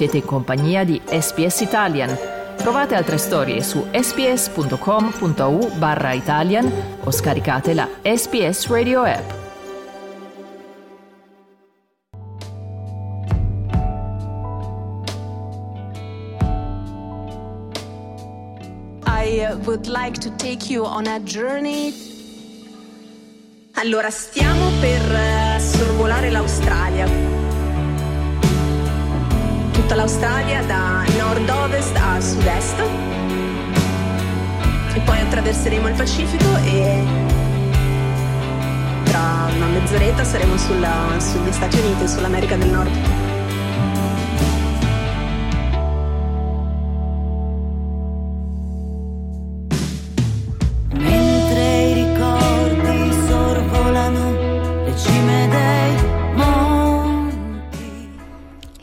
Siete in compagnia di SPS Italian. Trovate altre storie su sps.com.au barra Italian o scaricate la SPS Radio app. I would like to take you on a journey. Allora, stiamo per eh, sorvolare l'Australia. Tutta l'Australia da nord-ovest a sud-est. E poi attraverseremo il Pacifico e tra una mezz'oretta saremo sulla- sugli Stati Uniti, sull'America del Nord.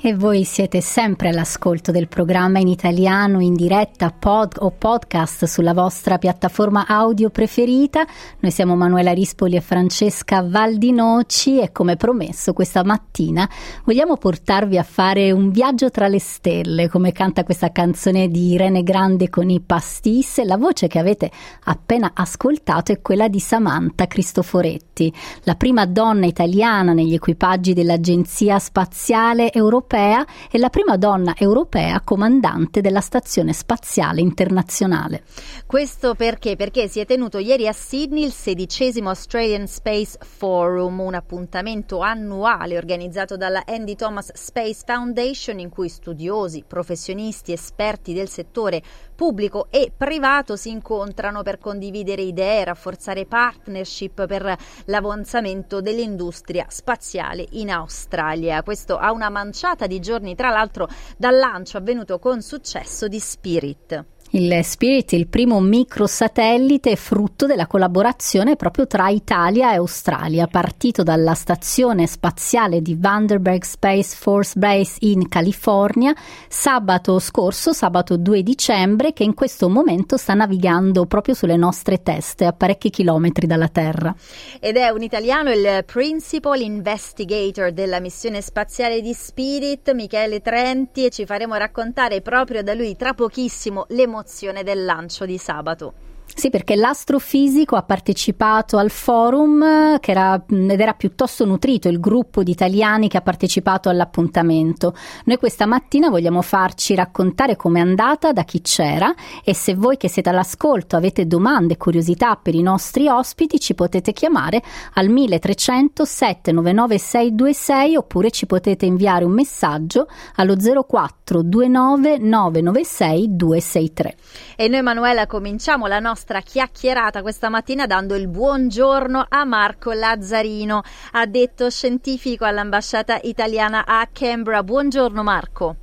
E voi siete sempre all'ascolto del programma in italiano in diretta pod o podcast sulla vostra piattaforma audio preferita. Noi siamo Manuela Rispoli e Francesca Valdinoci e come promesso questa mattina vogliamo portarvi a fare un viaggio tra le stelle, come canta questa canzone di Irene Grande con i Pastis la voce che avete appena ascoltato è quella di Samantha Cristoforetti, la prima donna italiana negli equipaggi dell'Agenzia Spaziale Europea e la prima donna europea comandante della Stazione Spaziale Internazionale. Questo perché? Perché si è tenuto ieri a Sydney il sedicesimo Australian Space Forum, un appuntamento annuale organizzato dalla Andy Thomas Space Foundation in cui studiosi, professionisti, esperti del settore pubblico e privato si incontrano per condividere idee, rafforzare partnership per l'avanzamento dell'industria spaziale in Australia. Questo a una manciata di giorni, tra l'altro dal lancio avvenuto con successo di Spirit. Il Spirit, il primo microsatellite, frutto della collaborazione proprio tra Italia e Australia, partito dalla stazione spaziale di Vandenberg Space Force Base in California sabato scorso, sabato 2 dicembre, che in questo momento sta navigando proprio sulle nostre teste a parecchi chilometri dalla Terra. Ed è un italiano il principal investigator della missione spaziale di Spirit, Michele Trenti, e ci faremo raccontare proprio da lui tra pochissimo l'emozione del lancio di sabato. Sì, perché l'astrofisico ha partecipato al forum eh, era, ed era piuttosto nutrito il gruppo di italiani che ha partecipato all'appuntamento. Noi questa mattina vogliamo farci raccontare com'è andata, da chi c'era e se voi che siete all'ascolto avete domande e curiosità per i nostri ospiti ci potete chiamare al 1300 799 626 oppure ci potete inviare un messaggio allo 04 29 996 263. E noi Manuela cominciamo la nostra chiacchierata questa mattina dando il buongiorno a Marco Lazzarino, addetto scientifico all'ambasciata italiana a Canberra. Buongiorno Marco.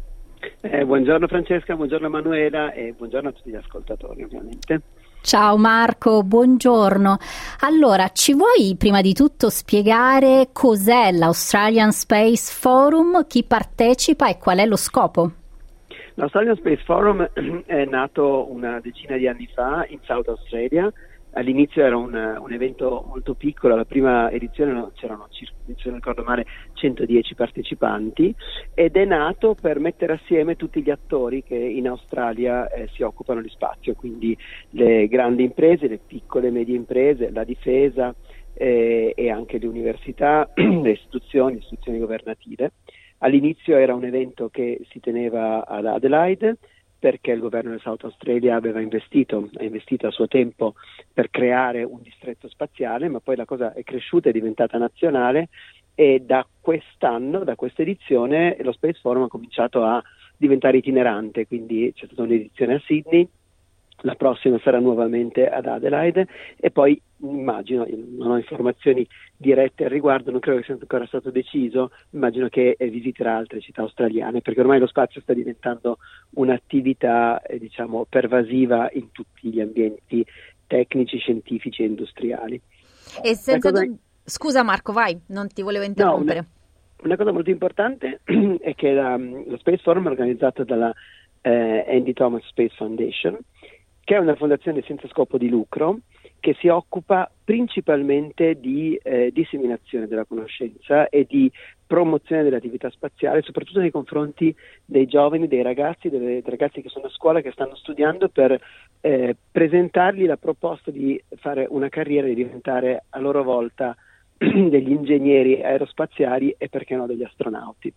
Eh, buongiorno Francesca, buongiorno Emanuela e buongiorno a tutti gli ascoltatori ovviamente. Ciao Marco, buongiorno. Allora, ci vuoi prima di tutto spiegare cos'è l'Australian Space Forum, chi partecipa e qual è lo scopo? L'Australian Space Forum è nato una decina di anni fa in South Australia. All'inizio era un, un evento molto piccolo, alla prima edizione no- c'erano, se non ricordo male, 110 partecipanti ed è nato per mettere assieme tutti gli attori che in Australia eh, si occupano di spazio, quindi le grandi imprese, le piccole e medie imprese, la difesa eh, e anche le università, le istituzioni, le istituzioni governative. All'inizio era un evento che si teneva ad Adelaide perché il governo del South Australia aveva investito, ha investito a suo tempo per creare un distretto spaziale, ma poi la cosa è cresciuta, è diventata nazionale e da quest'anno, da questa edizione, lo Space Forum ha cominciato a diventare itinerante, quindi c'è stata un'edizione a Sydney, la prossima sarà nuovamente ad Adelaide e poi immagino, non ho informazioni dirette al riguardo, non credo che sia ancora stato deciso, immagino che eh, visiterà altre città australiane perché ormai lo spazio sta diventando un'attività eh, diciamo pervasiva in tutti gli ambienti tecnici, scientifici e industriali. E senza cosa- dub- Scusa Marco, vai, non ti volevo interrompere. una, una cosa molto importante è che la- lo Space Forum è organizzato dalla eh, Andy Thomas Space Foundation, che è una fondazione senza scopo di lucro che si occupa principalmente di eh, disseminazione della conoscenza e di promozione dell'attività spaziale, soprattutto nei confronti dei giovani, dei ragazzi, dei, ragazzi che sono a scuola, che stanno studiando, per eh, presentargli la proposta di fare una carriera, di diventare a loro volta degli ingegneri aerospaziali e perché no degli astronauti.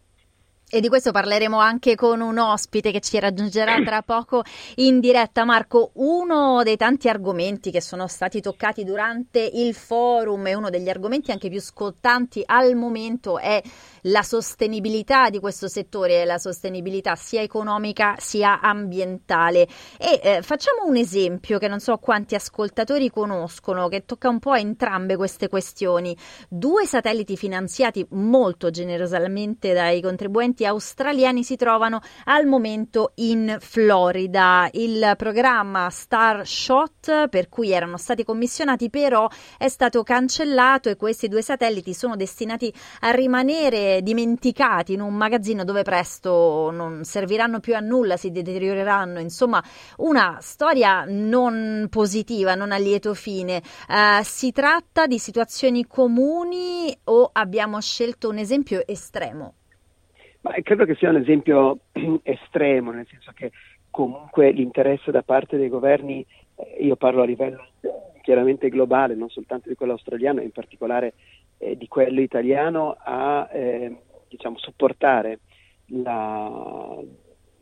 E di questo parleremo anche con un ospite che ci raggiungerà tra poco in diretta. Marco, uno dei tanti argomenti che sono stati toccati durante il forum e uno degli argomenti anche più scottanti al momento è la sostenibilità di questo settore, la sostenibilità sia economica sia ambientale. E eh, facciamo un esempio che non so quanti ascoltatori conoscono, che tocca un po' a entrambe queste questioni. Due satelliti finanziati molto generosamente dai contribuenti studenti australiani si trovano al momento in Florida. Il programma Starshot, per cui erano stati commissionati, però è stato cancellato e questi due satelliti sono destinati a rimanere dimenticati in un magazzino dove presto non serviranno più a nulla, si deterioreranno. Insomma, una storia non positiva, non a lieto fine. Uh, si tratta di situazioni comuni o abbiamo scelto un esempio estremo? Ma credo che sia un esempio estremo, nel senso che comunque l'interesse da parte dei governi, eh, io parlo a livello chiaramente globale, non soltanto di quello australiano, in particolare eh, di quello italiano, a eh, diciamo, supportare la,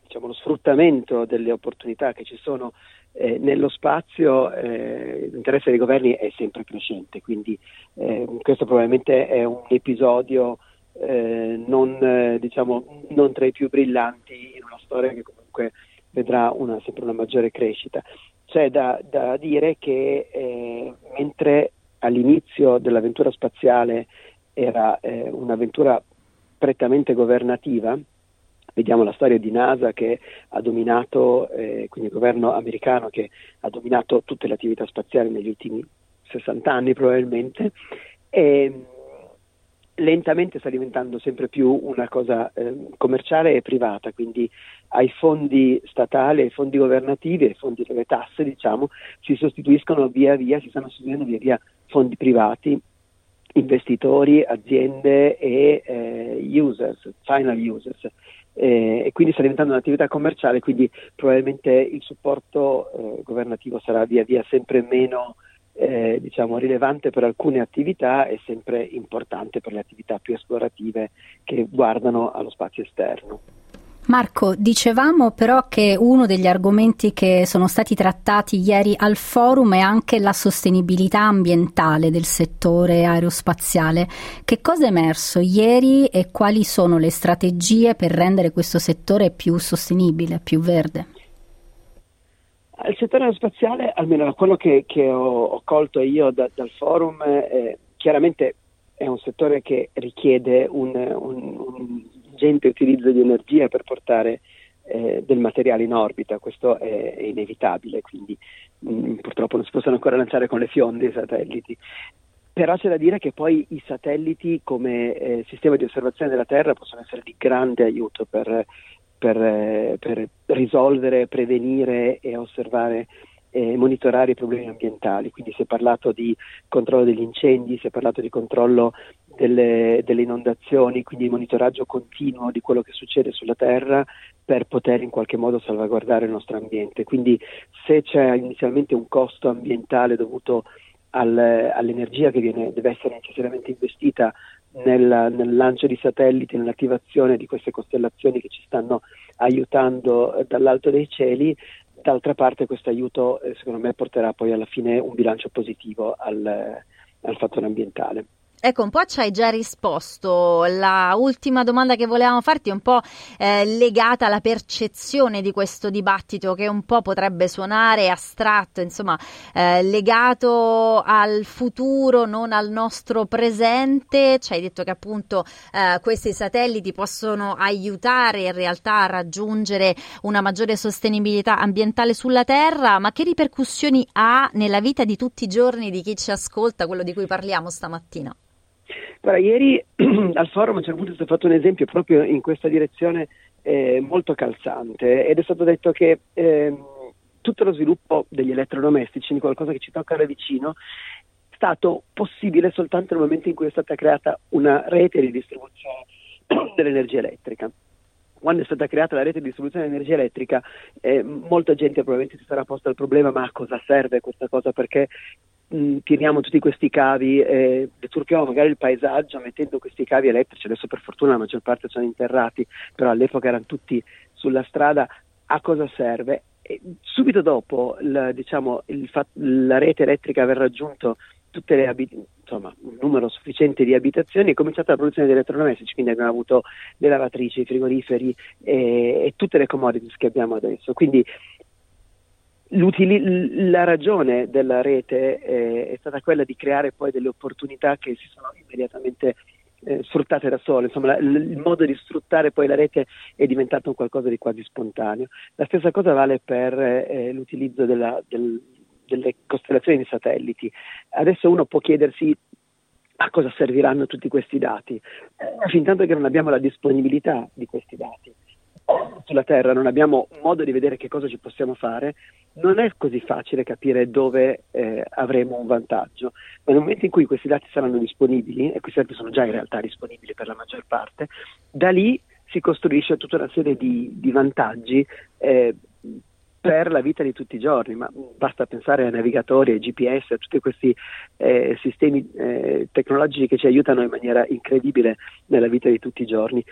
diciamo, lo sfruttamento delle opportunità che ci sono eh, nello spazio eh, l'interesse dei governi è sempre crescente, quindi eh, questo probabilmente è un episodio eh, non, eh, diciamo, non, tra i più brillanti in una storia che comunque vedrà una, sempre una maggiore crescita. C'è da, da dire che eh, mentre all'inizio dell'avventura spaziale era eh, un'avventura prettamente governativa, vediamo la storia di NASA che ha dominato, eh, quindi il governo americano che ha dominato tutte le attività spaziali negli ultimi 60 anni probabilmente, e, lentamente sta diventando sempre più una cosa eh, commerciale e privata, quindi ai fondi statali, ai fondi governativi, ai fondi delle tasse, diciamo, si sostituiscono via via, si stanno sostituendo via via fondi privati, investitori, aziende e eh, users, final users. Eh, e quindi sta diventando un'attività commerciale, quindi probabilmente il supporto eh, governativo sarà via via sempre meno eh, diciamo, rilevante per alcune attività e sempre importante per le attività più esplorative che guardano allo spazio esterno. Marco, dicevamo però che uno degli argomenti che sono stati trattati ieri al forum è anche la sostenibilità ambientale del settore aerospaziale. Che cosa è emerso ieri e quali sono le strategie per rendere questo settore più sostenibile, più verde? Il settore aerospaziale, almeno quello che, che ho, ho, colto io da, dal forum, eh, chiaramente è un settore che richiede un, un, un ingente utilizzo di energia per portare eh, del materiale in orbita, questo è, è inevitabile, quindi mh, mm, purtroppo non si possono ancora lanciare con le fionde i satelliti. Però c'è da dire che poi i satelliti come eh, sistema di osservazione della Terra possono essere di grande aiuto per per, eh, per risolvere, prevenire e osservare e monitorare i problemi ambientali. Quindi si è parlato di controllo degli incendi, si è parlato di controllo delle, delle, inondazioni, quindi monitoraggio continuo di quello che succede sulla Terra per poter in qualche modo salvaguardare il nostro ambiente. Quindi se c'è inizialmente un costo ambientale dovuto al, all'energia che viene, deve essere necessariamente investita nel, nel, lancio di satelliti, nell'attivazione di queste costellazioni che ci stanno aiutando eh, dall'alto dei cieli, d'altra parte questo aiuto eh, secondo me porterà poi alla fine un bilancio positivo al, al fattore ambientale. Ecco, un po' ci hai già risposto. La ultima domanda che volevamo farti è un po' eh, legata alla percezione di questo dibattito che un po' potrebbe suonare astratto, insomma, eh, legato al futuro, non al nostro presente. Ci hai detto che appunto eh, questi satelliti possono aiutare in realtà a raggiungere una maggiore sostenibilità ambientale sulla Terra, ma che ripercussioni ha nella vita di tutti i giorni di chi ci ascolta, quello di cui parliamo stamattina? Guarda, ieri al forum a un certo punto è stato fatto un esempio proprio in questa direzione eh, molto calzante ed è stato detto che eh, tutto lo sviluppo degli elettrodomestici, qualcosa che ci tocca da vicino, stato possibile soltanto nel momento in cui è stata creata una rete di distribuzione dell'energia elettrica quando è stata creata la rete di distribuzione di energia elettrica, eh, molta gente probabilmente si sarà posta il problema ma a cosa serve questa cosa? Perché mh, tiriamo tutti questi cavi e deturpiamo magari il paesaggio mettendo questi cavi elettrici, adesso per fortuna la maggior parte sono interrati, però all'epoca erano tutti sulla strada, a cosa serve? E subito dopo la, diciamo, fat- la rete elettrica aver raggiunto abitazioni, insomma, un numero sufficiente di abitazioni, è cominciata la produzione di elettrodomestici, quindi abbiamo avuto le lavatrici, i frigoriferi e, e tutte le commodities che abbiamo adesso. Quindi la ragione della rete eh, è stata quella di creare poi delle opportunità che si sono immediatamente eh, sfruttate da sole, insomma la, il modo di sfruttare poi la rete è diventato qualcosa di quasi spontaneo. La stessa cosa vale per eh, l'utilizzo della, del, delle costellazioni di satelliti. Adesso uno può chiedersi a cosa serviranno tutti questi dati, eh, fin tanto che non abbiamo la disponibilità di questi dati sulla Terra, non abbiamo modo di vedere che cosa ci possiamo fare, non è così facile capire dove eh, avremo un vantaggio, ma nel momento in cui questi dati saranno disponibili, e questi dati sono già in realtà disponibili per la maggior parte, da lì si costruisce tutta una serie di, di vantaggi eh, per la vita di tutti i giorni, ma basta pensare ai navigatori, ai GPS, a tutti questi eh, sistemi eh, tecnologici che ci aiutano in maniera incredibile nella vita di tutti i giorni.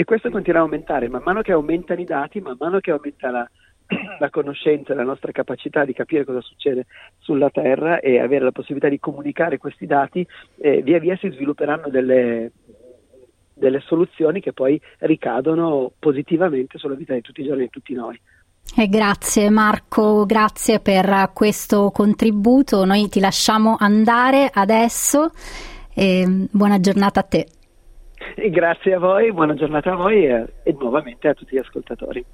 E questo continuerà a aumentare, man mano che aumentano i dati, man mano che aumenta la, la conoscenza, la nostra capacità di capire cosa succede sulla Terra e avere la possibilità di comunicare questi dati, eh, via via si svilupperanno delle, delle soluzioni che poi ricadono positivamente sulla vita di tutti i giorni di tutti noi. E grazie Marco, grazie per questo contributo. Noi ti lasciamo andare adesso e buona giornata a te. Grazie a voi, buona giornata a voi e, e nuovamente a tutti gli ascoltatori.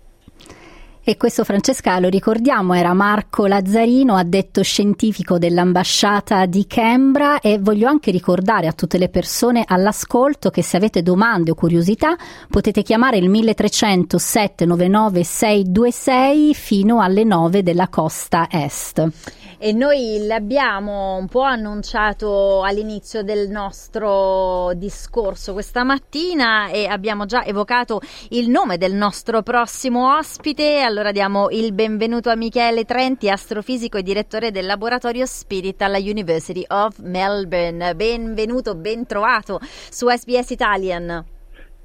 E questo Francesca, lo ricordiamo, era Marco Lazzarino, addetto scientifico dell'ambasciata di Canberra e voglio anche ricordare a tutte le persone all'ascolto che se avete domande o curiosità potete chiamare il 1300 799 626 fino alle 9 della costa est e noi l'abbiamo un po' annunciato all'inizio del nostro discorso questa mattina e abbiamo già evocato il nome del nostro prossimo ospite. Allora diamo il benvenuto a Michele Trenti, astrofisico e direttore del laboratorio Spirit alla University of Melbourne. Benvenuto, ben trovato su SBS Italian.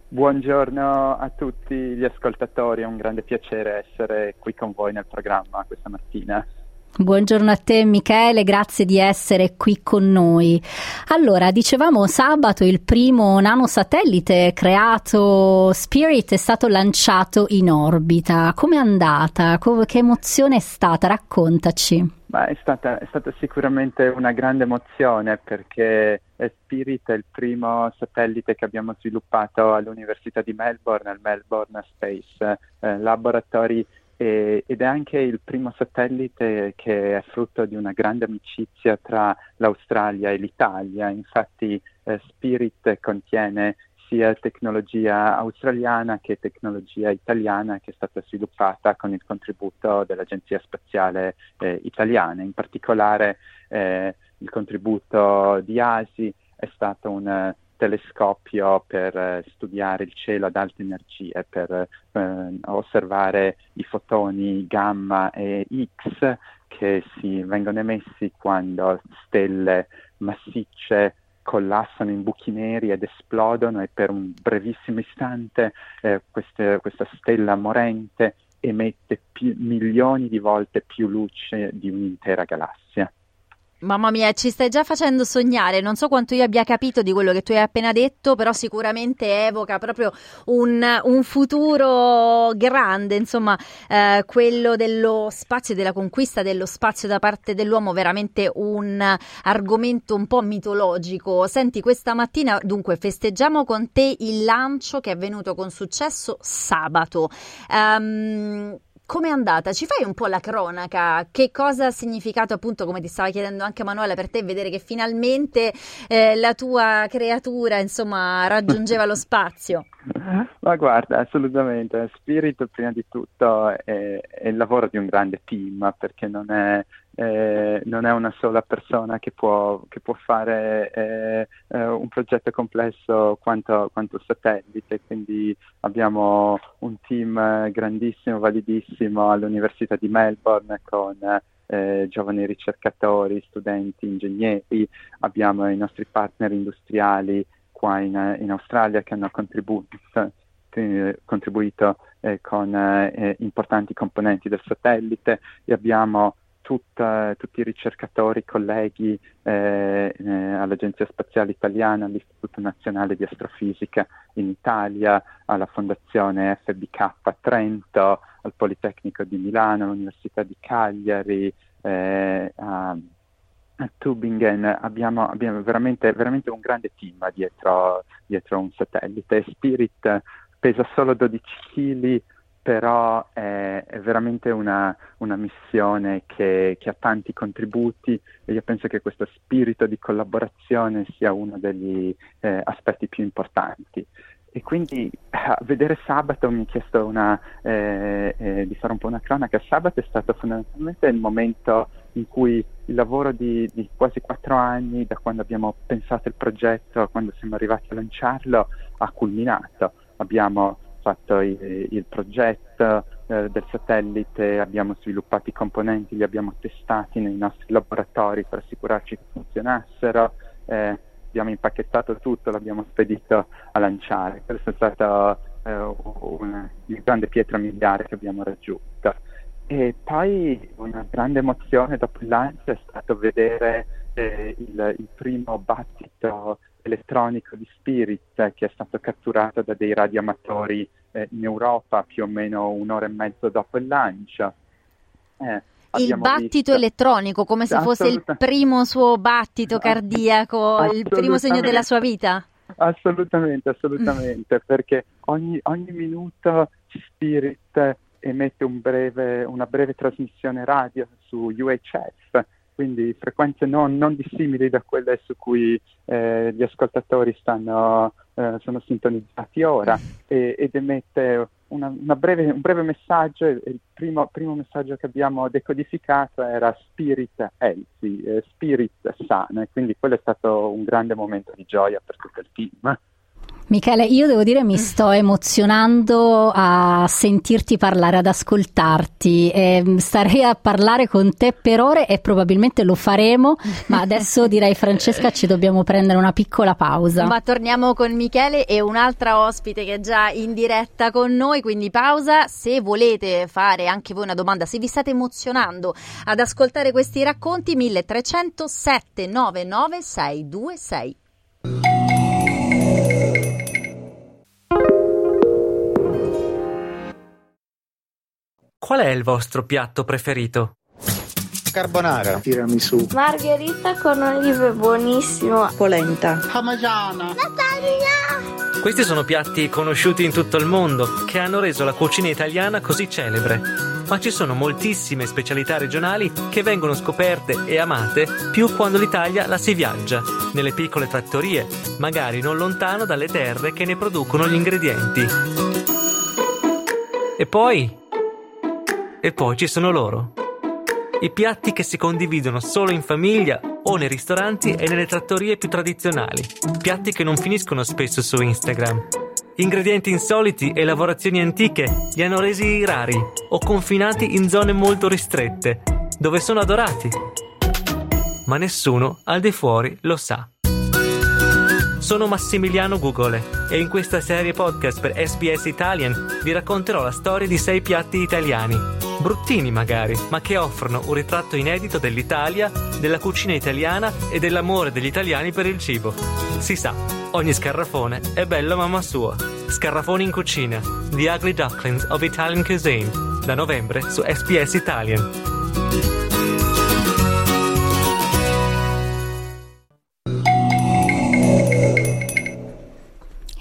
Buongiorno a tutti gli ascoltatori, è un grande piacere essere qui con voi nel programma questa mattina. Buongiorno a te Michele, grazie di essere qui con noi. Allora, dicevamo sabato il primo nanosatellite creato Spirit è stato lanciato in orbita. Come è andata? Che emozione è stata? Raccontaci. È, stata, è stata sicuramente una grande emozione perché Spirit è il primo satellite che abbiamo sviluppato all'Università di Melbourne, al Melbourne Space eh, Laboratory e, ed è anche il primo satellite che è frutto di una grande amicizia tra l'Australia e l'Italia. Infatti eh, Spirit contiene sia tecnologia australiana che tecnologia italiana che è stata sviluppata con il contributo dell'Agenzia Spaziale eh, Italiana. In particolare eh, il contributo di ASI è stato un telescopio per eh, studiare il cielo ad alte energie, per eh, osservare i fotoni gamma e X che si vengono emessi quando stelle massicce collassano in buchi neri ed esplodono e per un brevissimo istante eh, queste, questa stella morente emette più, milioni di volte più luce di un'intera galassia. Mamma mia, ci stai già facendo sognare. Non so quanto io abbia capito di quello che tu hai appena detto, però sicuramente evoca proprio un, un futuro grande, insomma, eh, quello dello spazio e della conquista dello spazio da parte dell'uomo, veramente un argomento un po' mitologico. Senti, questa mattina dunque festeggiamo con te il lancio che è avvenuto con successo sabato. Um, come è andata? Ci fai un po' la cronaca? Che cosa ha significato, appunto, come ti stava chiedendo anche Manuela, per te vedere che finalmente eh, la tua creatura, insomma, raggiungeva lo spazio? Ma guarda, assolutamente. Spirit, prima di tutto, è, è, il lavoro di un grande team, perché non è eh, non è una sola persona che può, che può fare eh, eh, un progetto complesso quanto, quanto satellite, quindi abbiamo un team grandissimo, validissimo all'Università di Melbourne con eh, giovani ricercatori, studenti, ingegneri, abbiamo i nostri partner industriali qua in, in Australia che hanno contribuito, contribuito eh, con eh, importanti componenti del satellite. E abbiamo tutta, tutti i ricercatori, colleghi eh, eh, all'Agenzia Spaziale Italiana, all'Istituto Nazionale di Astrofisica in Italia, alla Fondazione FBK a Trento, al Politecnico di Milano, all'Università di Cagliari, eh, a, a, Tübingen. Abbiamo, abbiamo veramente, veramente, un grande team dietro, dietro un satellite. Spirit pesa solo 12 kg però è, è veramente una, una missione che, che, ha tanti contributi e io penso che questo spirito di collaborazione sia uno degli eh, aspetti più importanti. E quindi a vedere sabato mi ha chiesto una, eh, eh, di fare un po' una cronaca. Sabato è stato fondamentalmente il momento in cui il lavoro di, di quasi quattro anni, da quando abbiamo pensato il progetto quando siamo arrivati a lanciarlo, ha culminato. Abbiamo fatto il, il progetto eh, del satellite, abbiamo sviluppato i componenti, li abbiamo testati nei nostri laboratori per assicurarci che funzionassero, eh, abbiamo impacchettato tutto, l'abbiamo spedito a lanciare. Questo è stato eh, una, il grande pietra miliare che abbiamo raggiunto. E poi una grande emozione dopo il lancio è stato vedere eh, il, il primo battito elettronico di Spirit che è stato catturato da dei radioamatori eh, in Europa più o meno un'ora e mezzo dopo il lancio. Eh, il battito visto... elettronico, come se fosse il primo suo battito cardiaco, il primo segno della sua vita? Assolutamente, assolutamente, perché ogni, ogni minuto Spirit emette un breve, una breve trasmissione radio su UHF quindi frequenze non, non dissimili da quelle su cui eh, gli ascoltatori stanno, eh, sono sintonizzati ora e, ed emette una, una breve, un breve messaggio, il primo, primo, messaggio che abbiamo decodificato era Spirit Healthy, eh, Spirit Sana, e quindi quello è stato un grande momento di gioia per tutto il team. Michele, io devo dire mi sto emozionando a sentirti parlare, ad ascoltarti. Eh, starei a parlare con te per ore e probabilmente lo faremo, ma adesso direi Francesca ci dobbiamo prendere una piccola pausa. Ma torniamo con Michele e un'altra ospite che è già in diretta con noi, quindi pausa. Se volete fare anche voi una domanda, se vi state emozionando ad ascoltare questi racconti, 1300 799 626. Qual è il vostro piatto preferito? Carbonara. Tiramisù. Margherita con olive, buonissimo. Polenta. Parmigiana. Lasagna. Questi sono piatti conosciuti in tutto il mondo che hanno reso la cucina italiana così celebre. Ma ci sono moltissime specialità regionali che vengono scoperte e amate più quando l'Italia la si viaggia, nelle piccole trattorie, magari non lontano dalle terre che ne producono gli ingredienti. E poi e poi ci sono loro. I piatti che si condividono solo in famiglia o nei ristoranti e nelle trattorie più tradizionali. Piatti che non finiscono spesso su Instagram. Ingredienti insoliti e lavorazioni antiche li hanno resi rari o confinati in zone molto ristrette, dove sono adorati. Ma nessuno al di fuori lo sa. Sono Massimiliano Gugole e in questa serie podcast per SBS Italian vi racconterò la storia di sei piatti italiani bruttini magari, ma che offrono un ritratto inedito dell'Italia, della cucina italiana e dell'amore degli italiani per il cibo. Si sa, ogni scarrafone è bello a mamma sua. Scarrafoni in cucina, The Ugly Ducklings of Italian Cuisine, da novembre su SPS Italian.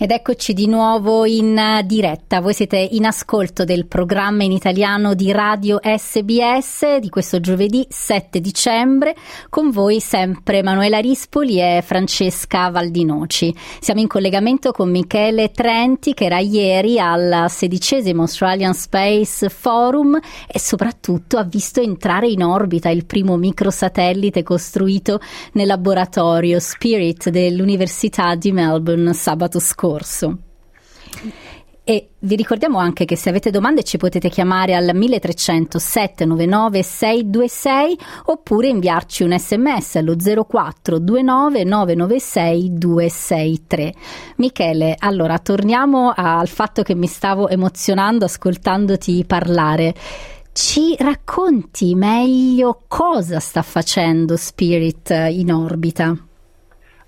Ed eccoci di nuovo in diretta. Voi siete in ascolto del programma in italiano di Radio SBS di questo giovedì 7 dicembre. Con voi sempre Manuela Rispoli e Francesca Valdinoci. Siamo in collegamento con Michele Trenti che era ieri al sedicesimo Australian Space Forum e soprattutto ha visto entrare in orbita il primo microsatellite costruito nel laboratorio Spirit dell'Università di Melbourne sabato scorso corso. E vi ricordiamo anche che se avete domande ci potete chiamare al 1300 799 626 oppure inviarci un sms allo 0429 996 263. Michele, allora torniamo al fatto che mi stavo emozionando ascoltandoti parlare. Ci racconti meglio cosa sta facendo Spirit in orbita?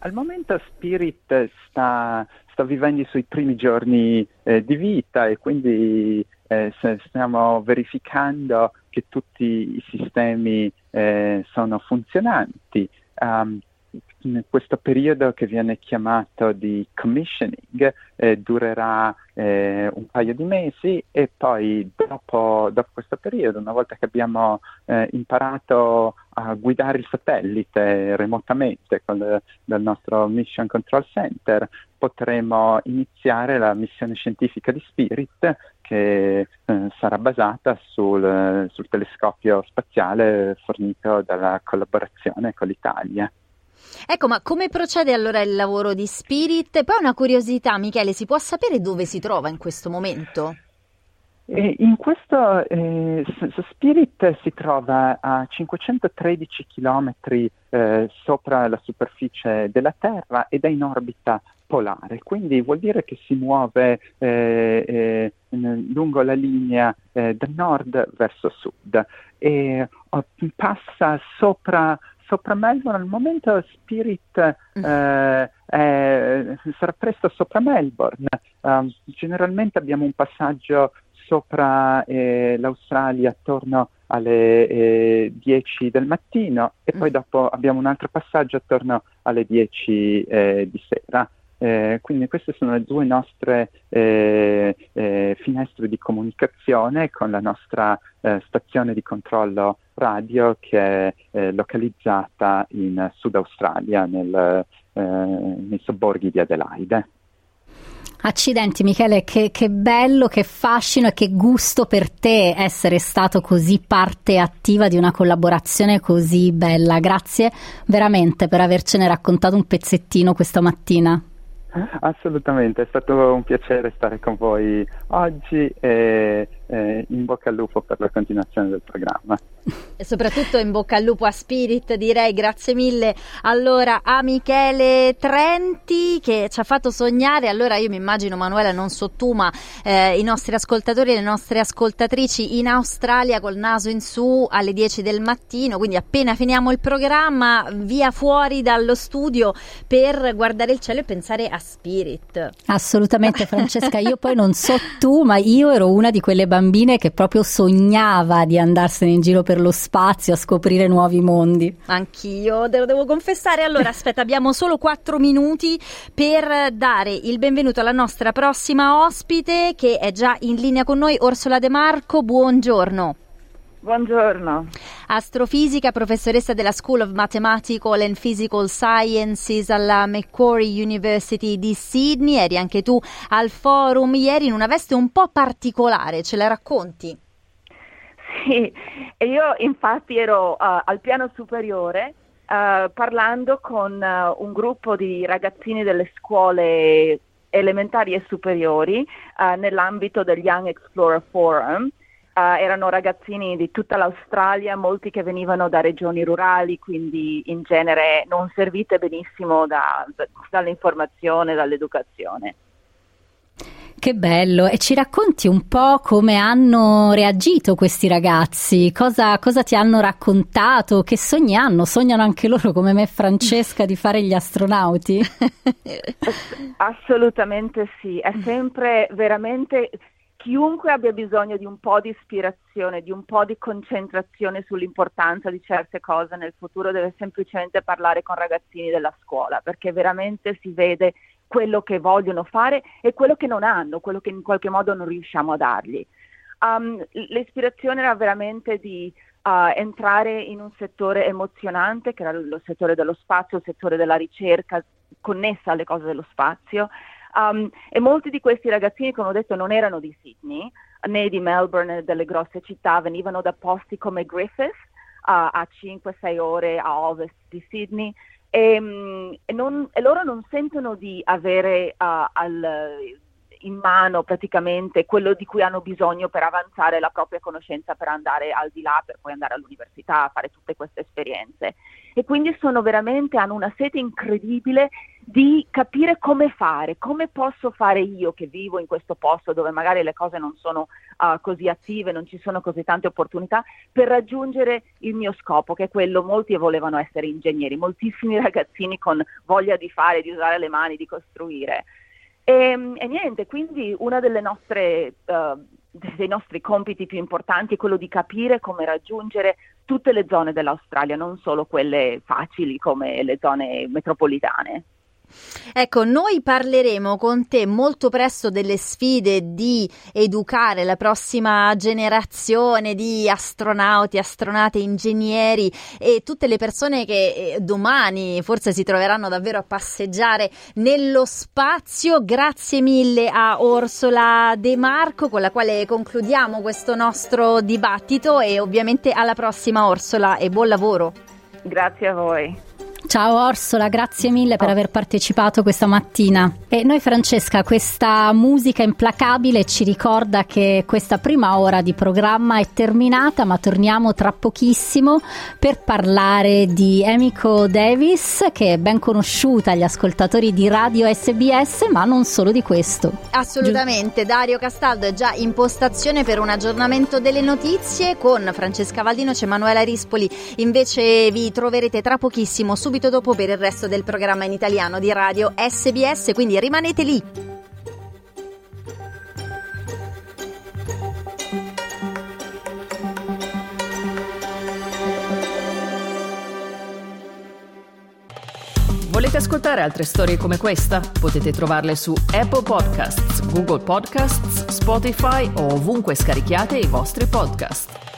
Al momento Spirit sta sto vivendo i suoi primi giorni eh, di vita e quindi eh, stiamo verificando che tutti i sistemi eh, sono funzionanti. Um, in questo periodo che viene chiamato di commissioning eh, durerà eh, un paio di mesi e poi dopo, dopo, questo periodo, una volta che abbiamo eh, imparato a guidare il satellite remotamente con, dal nostro Mission Control Center, potremo iniziare la missione scientifica di Spirit che eh, sarà basata sul, sul telescopio spaziale fornito dalla collaborazione con l'Italia. Ecco, ma come procede allora il lavoro di Spirit? Poi una curiosità, Michele, si può sapere dove si trova in questo momento? Eh, in questo eh, Spirit si trova a 513 km eh, sopra la superficie della Terra ed è in orbita polare, quindi vuol dire che si muove eh, eh, lungo la linea eh, da nord verso sud e passa sopra sopra Melbourne, al momento Spirit mm. eh, è, sarà presto sopra Melbourne. Um, generalmente abbiamo un passaggio sopra eh, l'Australia attorno alle eh, 10 del mattino e poi mm. dopo abbiamo un altro passaggio attorno alle 10 eh, di sera. Eh, quindi queste sono le due nostre eh, eh, finestre di comunicazione con la nostra eh, stazione di controllo radio che è eh, localizzata in Sud Australia, nel, eh, nei sobborghi di Adelaide. Accidenti Michele, che, che, bello, che fascino e che gusto per te essere stato così parte attiva di una collaborazione così bella. Grazie veramente per avercene raccontato un pezzettino questa mattina. Assolutamente, è stato un piacere stare con voi oggi e eh, in bocca al lupo per la continuazione del programma. E soprattutto in bocca al lupo a Spirit, direi grazie mille allora a Michele Trenti che ci ha fatto sognare. Allora io mi immagino Manuela, non so tu, ma eh, i nostri ascoltatori e le nostre ascoltatrici in Australia col naso in su alle 10 del mattino, quindi appena finiamo il programma via fuori dallo studio per guardare il cielo e pensare a Spirit. Assolutamente Francesca, io poi non so tu, ma io ero una di quelle bambine che proprio sognava di andarsene in giro per lo spazio a scoprire nuovi mondi. Anch'io, te lo devo confessare. Allora, aspetta, abbiamo solo quattro minuti per dare il benvenuto alla nostra prossima ospite che è già in linea con noi, Orsola De Marco. Buongiorno. Buongiorno. Astrofisica, professoressa della School of Mathematical and Physical Sciences alla Macquarie University di Sydney. Eri anche tu al forum ieri in una veste un po' particolare, ce la racconti? Sì, io infatti ero uh, al piano superiore uh, parlando con uh, un gruppo di ragazzini delle scuole elementari e superiori nell'ambito del Young Explorer Forum erano ragazzini di tutta l'Australia, molti che venivano da regioni rurali, quindi in genere non servite benissimo da, da, dall'informazione, dall'educazione. Che bello! E ci racconti un po' come hanno reagito questi ragazzi? Cosa, cosa, ti hanno raccontato? Che sogni hanno? Sognano anche loro, come me e Francesca, di fare gli astronauti? Assolutamente sì, è sempre veramente chiunque abbia bisogno di un po' di ispirazione, di un po' di concentrazione sull'importanza di certe cose nel futuro deve semplicemente parlare con ragazzini della scuola, perché veramente si vede quello che vogliono fare e quello che non hanno, quello che in qualche modo non riusciamo a dargli. Um, l'ispirazione era veramente di uh, entrare in un settore emozionante, che era lo settore dello spazio, il settore della ricerca connessa alle cose dello spazio. Um, e molti di questi ragazzini, come ho detto, non erano di Sydney, né di Melbourne né delle grosse città, venivano da posti come Griffith, uh, a 5-6 ore a ovest di Sydney, e, um, e, non, e, loro non sentono di avere uh, al, in mano praticamente quello di cui hanno bisogno per avanzare la propria conoscenza, per andare al di là, per poi andare all'università, fare tutte queste esperienze. E quindi sono veramente, hanno una sete incredibile di capire come fare, come posso fare io che vivo in questo posto dove magari le cose non sono uh, così attive, non ci sono così tante opportunità, per raggiungere il mio scopo, che è quello, molti volevano essere ingegneri, moltissimi ragazzini con voglia di fare, di usare le mani, di costruire. E, ehm, e niente, quindi uno uh, dei nostri compiti più importanti è quello di capire come raggiungere tutte le zone dell'Australia, non solo quelle facili come le zone metropolitane. Ecco, noi parleremo con te molto presto delle sfide di educare la prossima generazione di astronauti, astronate, ingegneri e tutte le persone che eh, domani forse si troveranno davvero a passeggiare nello spazio. Grazie mille a Orsola De Marco con la quale concludiamo questo nostro dibattito e ovviamente alla prossima Orsola e buon lavoro. Grazie a voi. Ciao Orsola, grazie mille per aver partecipato questa mattina. E noi Francesca, questa musica implacabile ci ricorda che questa prima ora di programma è terminata, ma torniamo tra pochissimo per parlare di Emiko Davis, che è ben conosciuta agli ascoltatori di Radio SBS, ma non solo di questo. Assolutamente, Dario Castaldo è già in postazione per un aggiornamento delle notizie con Francesca Valdino, c'è Emanuela Rispoli, invece vi troverete tra pochissimo subito subito dopo per il resto del programma in italiano di radio SBS, quindi rimanete lì. Volete ascoltare altre storie come questa? Potete trovarle su Apple Podcasts, Google Podcasts, Spotify o ovunque scarichiate i vostri podcast.